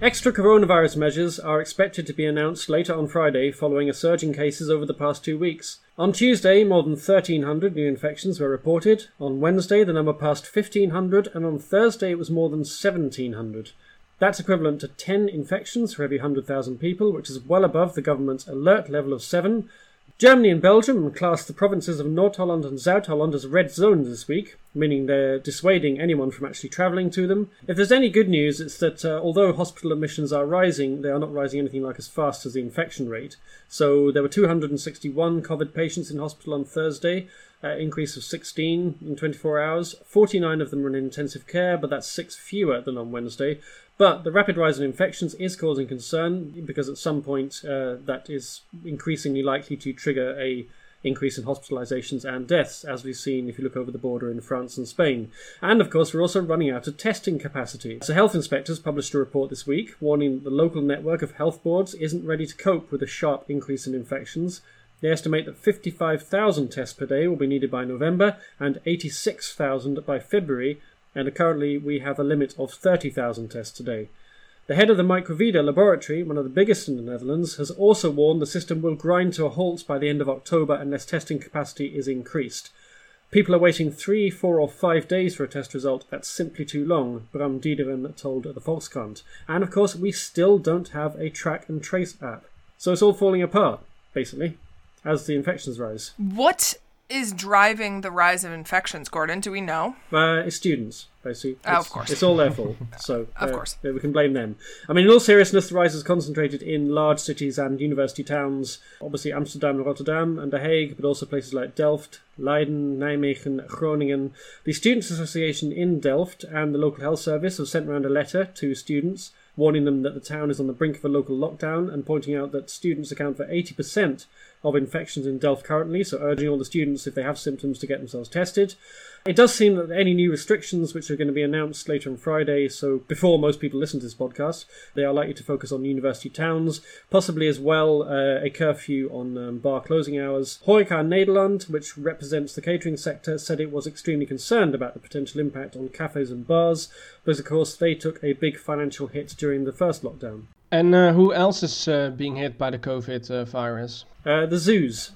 Extra coronavirus measures are expected to be announced later on Friday following a surge in cases over the past two weeks. On Tuesday, more than 1,300 new infections were reported. On Wednesday, the number passed 1,500, and on Thursday, it was more than 1,700. That's equivalent to 10 infections for every 100,000 people, which is well above the government's alert level of 7. Germany and Belgium classed the provinces of North Holland and South Holland as red zones this week, meaning they're dissuading anyone from actually travelling to them. If there's any good news, it's that uh, although hospital admissions are rising, they are not rising anything like as fast as the infection rate. So there were 261 COVID patients in hospital on Thursday, uh, increase of 16 in 24 hours. 49 of them were in intensive care, but that's six fewer than on Wednesday. But the rapid rise in infections is causing concern because at some point uh, that is increasingly likely to trigger a increase in hospitalizations and deaths, as we've seen if you look over the border in France and Spain. And of course, we're also running out of testing capacity. So, health inspectors published a report this week warning the local network of health boards isn't ready to cope with a sharp increase in infections. They estimate that 55,000 tests per day will be needed by November and 86,000 by February, and currently we have a limit of 30,000 tests a day. The head of the Microvida laboratory, one of the biggest in the Netherlands, has also warned the system will grind to a halt by the end of October unless testing capacity is increased. People are waiting three, four, or five days for a test result. That's simply too long, Bram Diederen told the Volkskrant. And of course, we still don't have a track and trace app. So it's all falling apart, basically, as the infections rise. What is driving the rise of infections, Gordon? Do we know? Uh, it's students, basically. Oh, of It's- course. It's all their fault. So, Of uh, course. uh, we can blame them. I mean, in all seriousness, the rise is concentrated in large cities and university towns. Obviously, Amsterdam and Rotterdam and The Hague, but also places like Delft, Leiden, Nijmegen, Groningen. The Students' Association in Delft and the local health service have sent around a letter to students warning them that the town is on the brink of a local lockdown and pointing out that students account for 80% of infections in Delft currently, so urging all the students, if they have symptoms, to get themselves tested. It does seem that any new restrictions, which are going to be announced later on Friday, so before most people listen to this podcast, they are likely to focus on university towns, possibly as well uh, a curfew on um, bar closing hours. Horeca Nederland, which represents the catering sector, said it was extremely concerned about the potential impact on cafes and bars, because of course they took a big financial hit during the first lockdown. And uh, who else is uh, being hit by the COVID uh, virus? Uh, the zoos.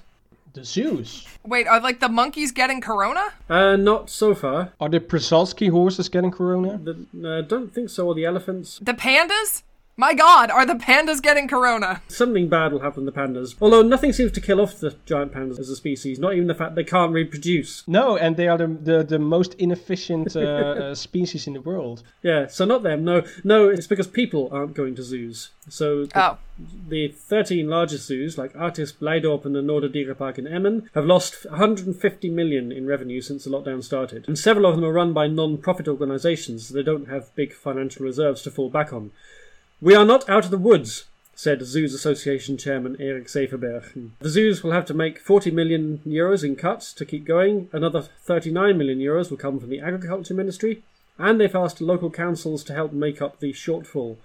The zoos. Wait, are like the monkeys getting corona? Uh, not so far. Are the Przewalski horses getting corona? The, uh, don't think so. Or the elephants. The pandas? My god, are the pandas getting corona? Something bad will happen to the pandas. Although nothing seems to kill off the giant pandas as a species. Not even the fact they can't reproduce. No, and they are the the, the most inefficient uh, uh, species in the world. Yeah, so not them. No, no. It's because people aren't going to zoos. So the, Oh. the 13 largest zoos, like Artis, Blijdorp, and the Noorderdierenpark in Emmen, have lost 150 million in revenue since the lockdown started. And several of them are run by non-profit organisations, so they don't have big financial reserves to fall back on. We are not out of the woods, said Zoos Association Chairman Erik Zeverberg. The zoos will have to make 40 million euros in cuts to keep going. Another 39 million euros will come from the Agriculture Ministry. And they've asked local councils to help make up the shortfall.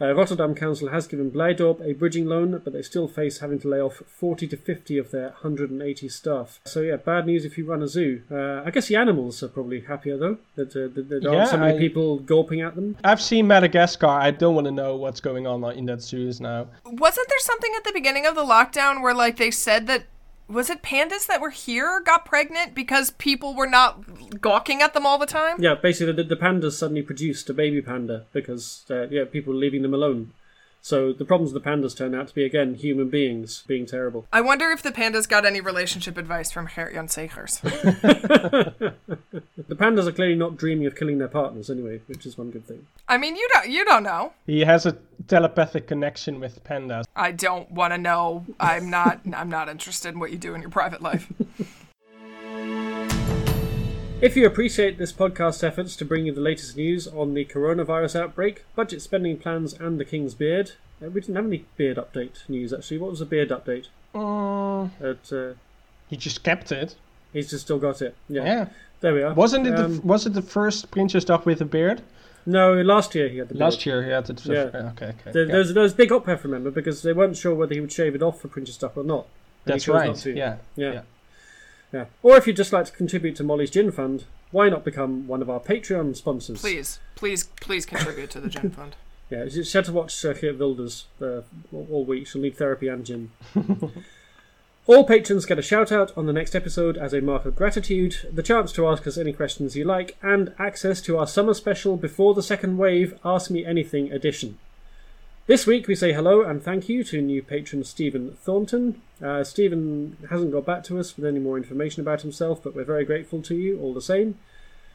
Uh, Rotterdam Council has given Blijdorp a bridging loan, but they still face having to lay off 40 to 50 of their 180 staff. So, yeah, bad news if you run a zoo. Uh, I guess the animals are probably happier, though, that, uh, that, that there Yeah, aren't so many I- people gulping at them. I've seen Madagascar. I don't want to know what's going on in that zoos now. Wasn't there something at the beginning of the lockdown where like they said that was it pandas that were here got pregnant because people were not gawking at them all the time? Yeah, basically, the, the pandas suddenly produced a baby panda because uh, yeah, people were leaving them alone. So the problems with the pandas turn out to be again human beings being terrible. I wonder if the pandas got any relationship advice from Gert-Jan Segers. The pandas are clearly not dreaming of killing their partners anyway, which is one good thing. I mean, you don't you don't know. He has a telepathic connection with pandas. I don't want to know. I'm not I'm not interested in what you do in your private life. If you appreciate this podcast's efforts to bring you the latest news on the coronavirus outbreak, budget spending plans, and the King's beard, uh, we didn't have any beard update news actually. What was the beard update? Mm, At, uh, he just kept it. he's just still got it. Yeah, Yeah. there we are. Wasn't it? Um, the, was it the first Prinsjesdag with a beard? No, last year he had the beard. Last year he had it. Yeah. Okay. Okay. There, yeah. there, was, there was big remember, because they weren't sure whether he would shave it off for Prinsjesdag or not. That's right. Yeah. Yeah. Yeah. Yeah. Or if you'd just like to contribute to Molly's Gin Fund, why not become one of our Patreon sponsors? Please, please, please contribute to the Gen Fund. Yeah, she she had to watch Geert Wilders uh, all all week. She'll need therapy and gin. all patrons get a shout out on the next episode as a mark of gratitude, the chance to ask us any questions you like, and access to our summer special before the second wave Ask Me Anything edition. This week we say hello and thank you to new patron Stephen Thornton. Uh, Stephen hasn't got back to us with any more information about himself, but we're very grateful to you all the same.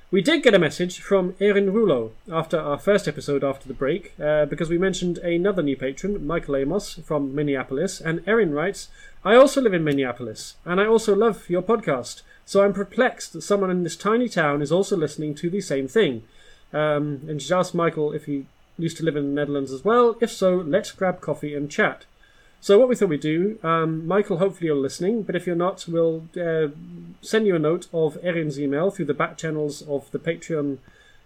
We did get a message from Erin Rulo after our first episode after the break, uh, because we mentioned another new patron, Michael Amos from Minneapolis, and Erin writes, I also live in Minneapolis, and I also love your podcast, so I'm perplexed that someone in this tiny town is also listening to the same thing. Um, and she asked Michael if he used to live in the Netherlands as well. If so, let's grab coffee and chat. So what we thought we'd do, um, Michael, hopefully you're listening, but if you're not, we'll uh, send you a note of Erin's email through the back channels of the Patreon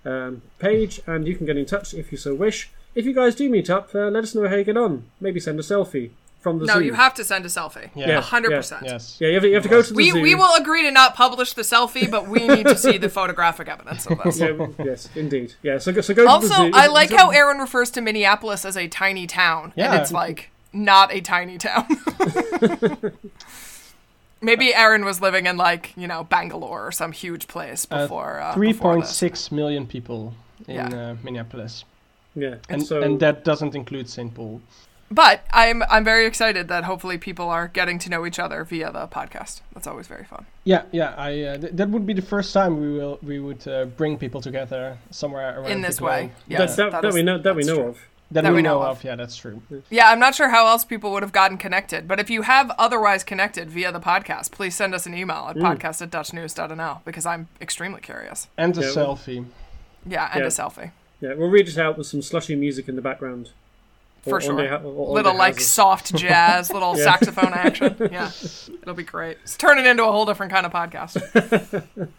um, page, and you can get in touch if you so wish. If you guys do meet up, uh, let us know how you get on. Maybe send a selfie from the No, zoo. you have to send a selfie. Yeah. A hundred percent. Yes. yeah, you have, to, you have to go to the We, zoo. we will agree to not publish the selfie, but we need to see the photographic evidence of this. Yeah, yes, indeed. Yeah, so so go to the Also. I like how Erin refers to Minneapolis as a tiny town, Yeah. and it's like not a tiny town. Maybe Erin was living in like you know Bangalore or some huge place Uh, before. Uh, Three before point this. six million people in Yeah. uh, Minneapolis, Yeah, and so and that doesn't include St. Paul. But I'm I'm very excited that hopefully people are getting to know each other via the podcast. That's always very fun. Yeah, yeah. I uh, th- that would be the first time we will we would uh, bring people together somewhere around In this the globe. way, that, that, that that is- we know that we know true. of. that, that we we know know of. of. Yeah, that's true. Yeah, I'm not sure how else people would have gotten connected, but if you have otherwise connected via the podcast, please send us an email at podcast at dutchnews.nl because I'm extremely curious. And a Yeah, selfie. Yeah, and Yeah. a selfie. Yeah, we'll read it out with some slushy music in the background. For Or on sure. their ha- or little like houses. soft jazz, little Yeah. saxophone action. Yeah, it'll be great. Turn it into a whole different kind of podcast.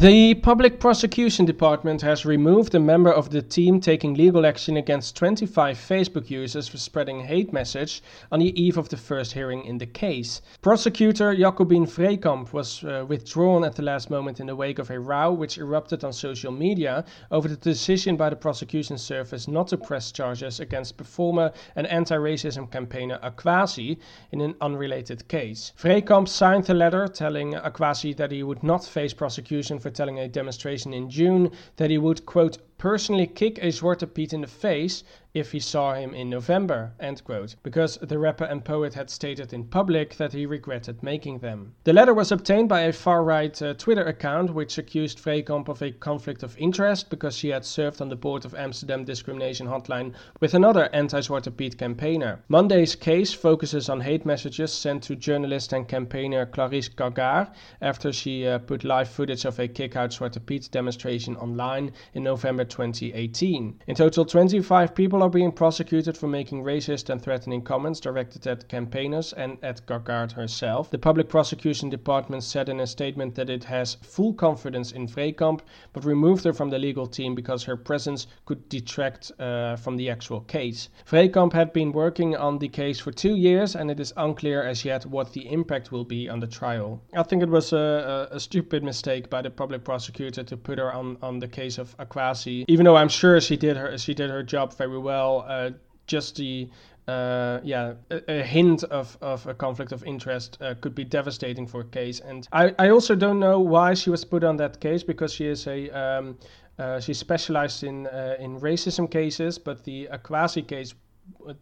The Public Prosecution Department has removed a member of the team taking legal action against 25 Facebook users for spreading hate message on the eve of the first hearing in the case. Prosecutor Jacobin Vreekamp was uh, withdrawn at the last moment in the wake of a row which erupted on social media over the decision by the prosecution service not to press charges against performer and anti-racism campaigner Akwasi in an unrelated case. Vreekamp signed a letter telling Akwasi that he would not face prosecution for telling a demonstration in June that he would, quote, personally kick a Zwarte Piet in the face if he saw him in November, quote, because the rapper and poet had stated in public that he regretted making them. The letter was obtained by a far-right uh, Twitter account which accused Vreekamp of a conflict of interest because she had served on the board of Amsterdam Discrimination Hotline with another anti-Zwarte Piet campaigner. Monday's case focuses on hate messages sent to journalist and campaigner Clarice Gargard after she uh, put live footage of a kick-out Zwarte Piet demonstration online in November 2018. In total, 25 people are being prosecuted for making racist and threatening comments directed at campaigners and at Gargard herself. The Public Prosecution Department said in a statement that it has full confidence in Vreekamp, but removed her from the legal team because her presence could detract uh, from the actual case. Vreekamp had been working on the case for two years, and it is unclear as yet what the impact will be on the trial. I think it was a, a, a stupid mistake by the public prosecutor to put her on, on the case of Akwasi, even though I'm sure she did her she did her job very well. Uh, just the uh, yeah, a, a hint of, of a conflict of interest uh, could be devastating for a case. And I, I also don't know why she was put on that case because she is a um, uh, she specialized in uh, in racism cases, but the Akwasi case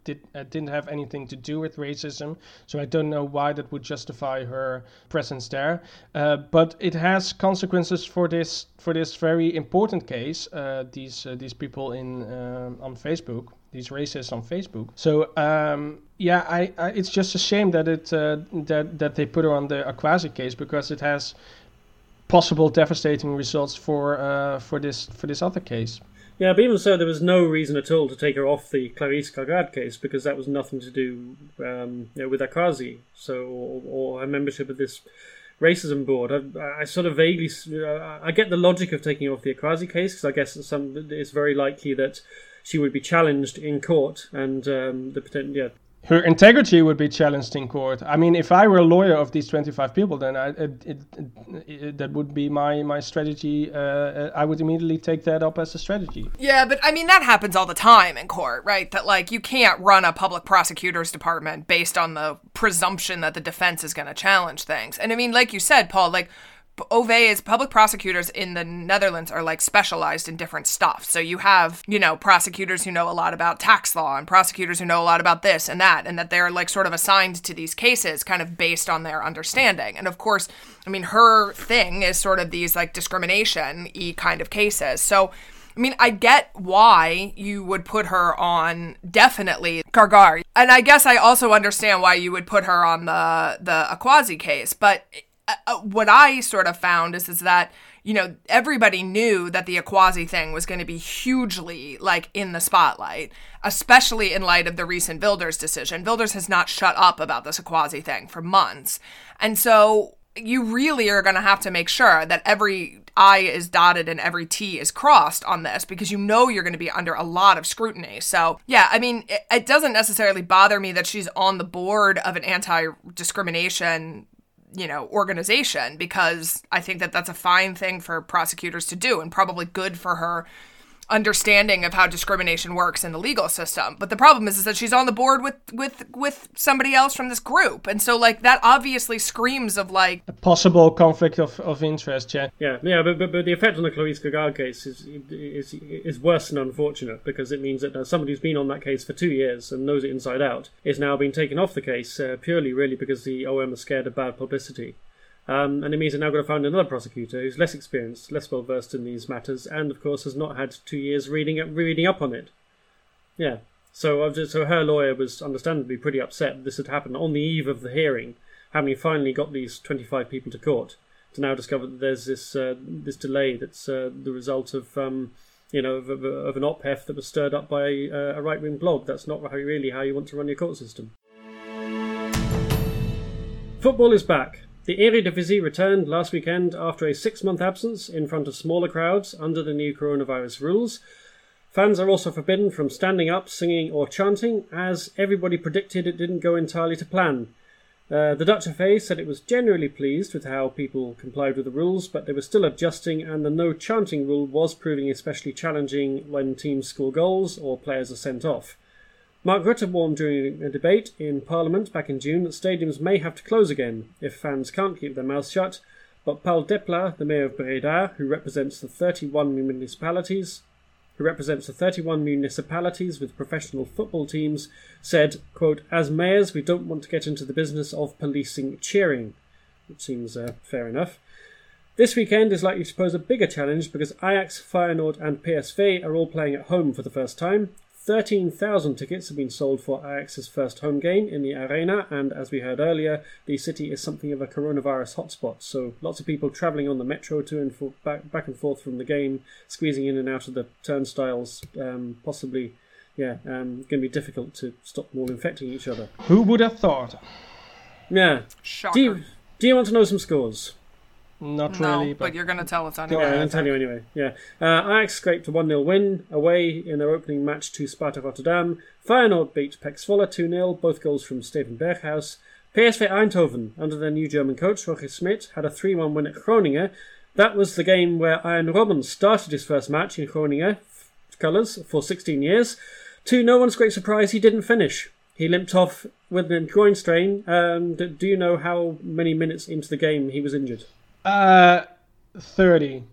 did uh, didn't have anything to do with racism, so I don't know why that would justify her presence there. Uh, but it has consequences for this for this very important case. Uh, these uh, these people in um on Facebook, these racists on Facebook. So um, yeah, I, I it's just a shame that it uh, that that they put her on the Akwasi case because it has possible devastating results for uh, for this for this other case. Yeah, but even so, there was no reason at all to take her off the Clarice Gargard case because that was nothing to do um, you know, with Akwasi, so or, or her membership of this racism board. I, I sort of vaguely, uh, I get the logic of taking off the Akwasi case because I guess it's, some, it's very likely that she would be challenged in court and um, the potential. Yeah, her integrity would be challenged in court. I mean, if I were a lawyer of these 25 people, then I, it, it, it, that would be my my strategy. Uh, I would immediately take that up as a strategy. Yeah, but I mean that happens all the time in court, right? That like you can't run a public prosecutor's department based on the presumption that the defense is going to challenge things. And I mean, like you said, Paul, like OVE is public prosecutors in the Netherlands are like specialized in different stuff. So you have, you know, prosecutors who know a lot about tax law and prosecutors who know a lot about this and that, and that they're like sort of assigned to these cases kind of based on their understanding. And of course, I mean, her thing is sort of these like discrimination y kind of cases. So, I mean, I get why you would put her on definitely Gargard. And I guess I also understand why you would put her on the the Akwasi case, but uh, what I sort of found is is that you know, everybody knew that the Akwasi thing was going to be hugely like in the spotlight, especially in light of the recent Wilders decision. Wilders has not shut up about this Akwasi thing for months. And so you really are going to have to make sure that every I is dotted and every T is crossed on this because you know you're going to be under a lot of scrutiny. So, yeah, I mean, it, it doesn't necessarily bother me that she's on the board of an anti discrimination you know organization because i think that that's a fine thing for prosecutors to do and probably good for her understanding of how discrimination works in the legal system. But the problem is, is that she's on the board with with with somebody else from this group, and so like that obviously screams of like a possible conflict of, of interest. Yeah, yeah, yeah. But, but, but the effect on the Clarice Gargard case is is is worse than unfortunate because it means that uh, somebody who's been on that case for two years and knows it inside out is now being taken off the case uh, purely really because the OM is scared of bad publicity. Um, and it means they're now going to find another prosecutor who's less experienced, less well versed in these matters, and of course has not had two years reading up, reading up on it. Yeah. So, just, so her lawyer was understandably pretty upset that this had happened on the eve of the hearing, having finally got these 25 people to court, to now discover that there's this uh, this delay that's uh, the result of um, you know of, of, of, an op that was stirred up by uh, a right wing blog. That's not really how you want to run your court system. Football is back. The Eredivisie returned last weekend after a six month absence in front of smaller crowds under the new coronavirus rules. Fans are also forbidden from standing up, singing, or chanting, as everybody predicted it didn't go entirely to plan. Uh, the Dutch FA said it was generally pleased with how people complied with the rules, but they were still adjusting, and the no chanting rule was proving especially challenging when teams score goals or players are sent off. Mark Rutte warned during a debate in Parliament back in June that stadiums may have to close again if fans can't keep their mouths shut, but Paul Depla, the mayor of Breda, who represents the 31 municipalities, who represents the 31 municipalities with professional football teams, said, quote, As mayors, we don't want to get into the business of policing cheering, which seems uh, fair enough. This weekend is likely to pose a bigger challenge because Ajax, Feyenoord, and PSV are all playing at home for the first time, 13,000 tickets have been sold for Ajax's first home game in the arena, and as we heard earlier, the city is something of a coronavirus hotspot. So lots of people travelling on the metro to and for, back, back and forth from the game, squeezing in and out of the turnstiles, um, possibly, yeah, um, going to be difficult to stop them all infecting each other. Who would have thought? Yeah. Shocker. Do you, do you want to know some scores? Not no, really, but, but, you're going to tell us anyway. Yeah, to tell you anyway. Yeah, uh, Ajax scraped a 1 0 win away in their opening match to Sparta Rotterdam. Feyenoord beat PEC Zwolle 2 0, both goals from Steven Berghuis. PSV Eindhoven, under their new German coach Roger Schmidt, had a 3 1 win at Groningen. That was the game where Arjen Robben started his first match in Groningen colours for 16 years. To no one's great surprise, he didn't finish. He limped off with an groin strain. Um, do you know how many minutes into the game he was injured? Uh, 30.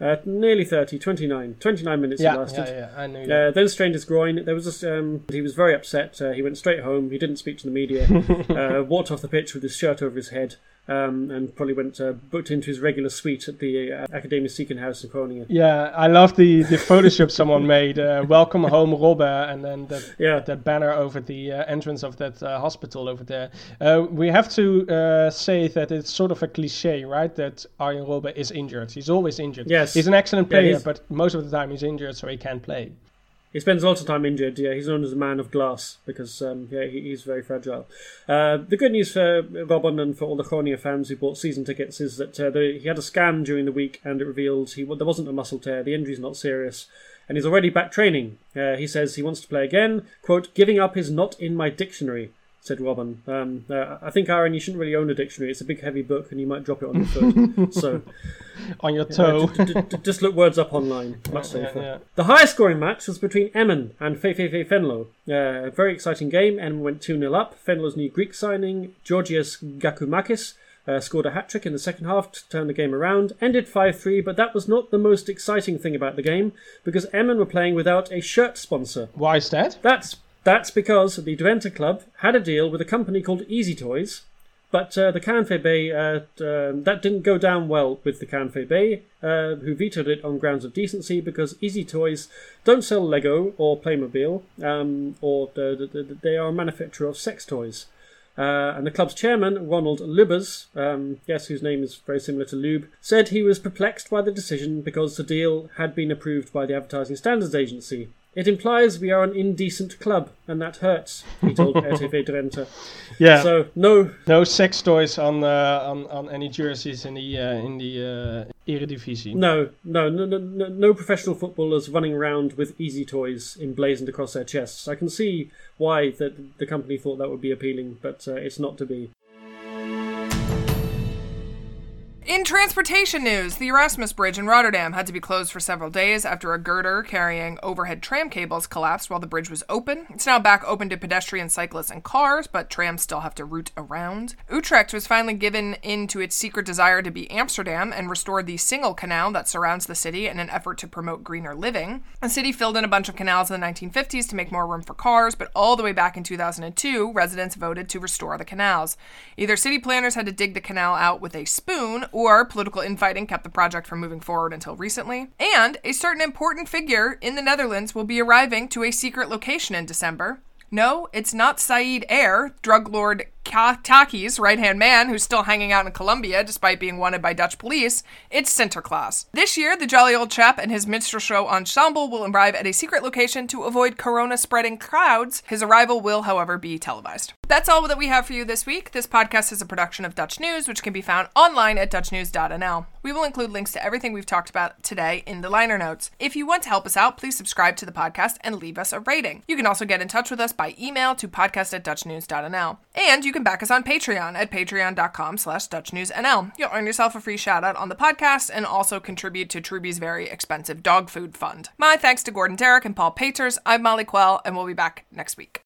Uh, nearly 30, 29. 29 minutes yeah, he lasted. Yeah, yeah, I knew that. Uh, then strained his groin. There was this, um, he was very upset. Uh, he went straight home. He didn't speak to the media. uh, walked off the pitch with his shirt over his head um, and probably went uh, booked into his regular suite at the uh, Academisch Ziekenhuis in Groningen. Yeah, I love the, the Photoshop someone made. Uh, Welcome home, Robben, and then that yeah. that banner over the uh, entrance of that uh, hospital over there. Uh, we have to uh, say that it's sort of a cliche, right? That Arjen Robben is injured. He's always injured. Yes, he's an excellent player, yeah, but most of the time he's injured, so he can't play. He spends a lot of time injured. Yeah, he's known as a man of glass because um, yeah, he, he's very fragile. Uh, the good news for Robben and for all the Groningen fans who bought season tickets is that uh, the, he had a scan during the week and it revealed he there wasn't a muscle tear. The injury's not serious, and he's already back training. Uh, he says he wants to play again. "Quote: Giving up is not in my dictionary." Said Robben. Um, uh, I think Arjen, you shouldn't really own a dictionary. It's a big, heavy book, and you might drop it on your foot. so, on your toe. d- d- d- just look words up online. Much Yeah, safer. yeah. The highest scoring match was between Emmen and VVV Venlo. Uh, a very exciting game. Emmen went 2 0 up. Venlo's new Greek signing, Georgios Giakoumakis, uh, scored a hat trick in the second half to turn the game around. Ended 5 3, but that was not the most exciting thing about the game because Emmen were playing without a shirt sponsor. Why is that? That's that's because the Drenthe club had a deal with a company called Easy Toys, but uh, the KNVB uh, um that didn't go down well with the KNVB, uh, who vetoed it on grounds of decency because Easy Toys don't sell Lego or Playmobil, um, or the, the, the- they are a manufacturer of sex toys. Uh, and the club's chairman, Ronald Lubbers, um, yes, whose name is very similar to Lube, said he was perplexed by the decision because the deal had been approved by the Advertising Standards Agency. It implies we are an indecent club, and that hurts, he told RTV Drenthe. Yeah. So, no no sex toys on uh, on on any jerseys in the uh, in the uh, Eredivisie. No, no, no, no, no, professional footballers running around with easy toys emblazoned across their chests. I can see why that the company thought that would be appealing, but uh, it's not to be. In transportation news, the Erasmus Bridge in Rotterdam had to be closed for several days after a girder carrying overhead tram cables collapsed while the bridge was open. It's now back open to pedestrians, cyclists, and cars, but trams still have to route around. Utrecht was finally given in to its secret desire to be Amsterdam and restored the single canal that surrounds the city in an effort to promote greener living. The city filled in a bunch of canals in the 1950s to make more room for cars, but all the way back in 2002, residents voted to restore the canals. Either city planners had to dig the canal out with a spoon, or political infighting kept the project from moving forward until recently. And a certain important figure in the Netherlands will be arriving to a secret location in December. No, it's not Saeed Air, drug lord Taghi's right hand man who's still hanging out in Colombia despite being wanted by Dutch police. It's Sinterklaas. This year, the jolly old chap and his minstrel show ensemble will arrive at a secret location to avoid corona spreading crowds. His arrival will, however, be televised. That's all that we have for you this week. This podcast is a production of Dutch News, which can be found online at dutchnews.nl. We will include links to everything we've talked about today in the liner notes. If you want to help us out, please subscribe to the podcast and leave us a rating. You can also get in touch with us by email to podcast at dutchnews.nl. And you can back us on Patreon at patreon.com slash dutchnewsnl. You'll earn yourself a free shout out on the podcast and also contribute to Truby's very expensive dog food fund. My thanks to Gordon Darroch and Paul Peters. I'm Molly Quell, and we'll be back next week.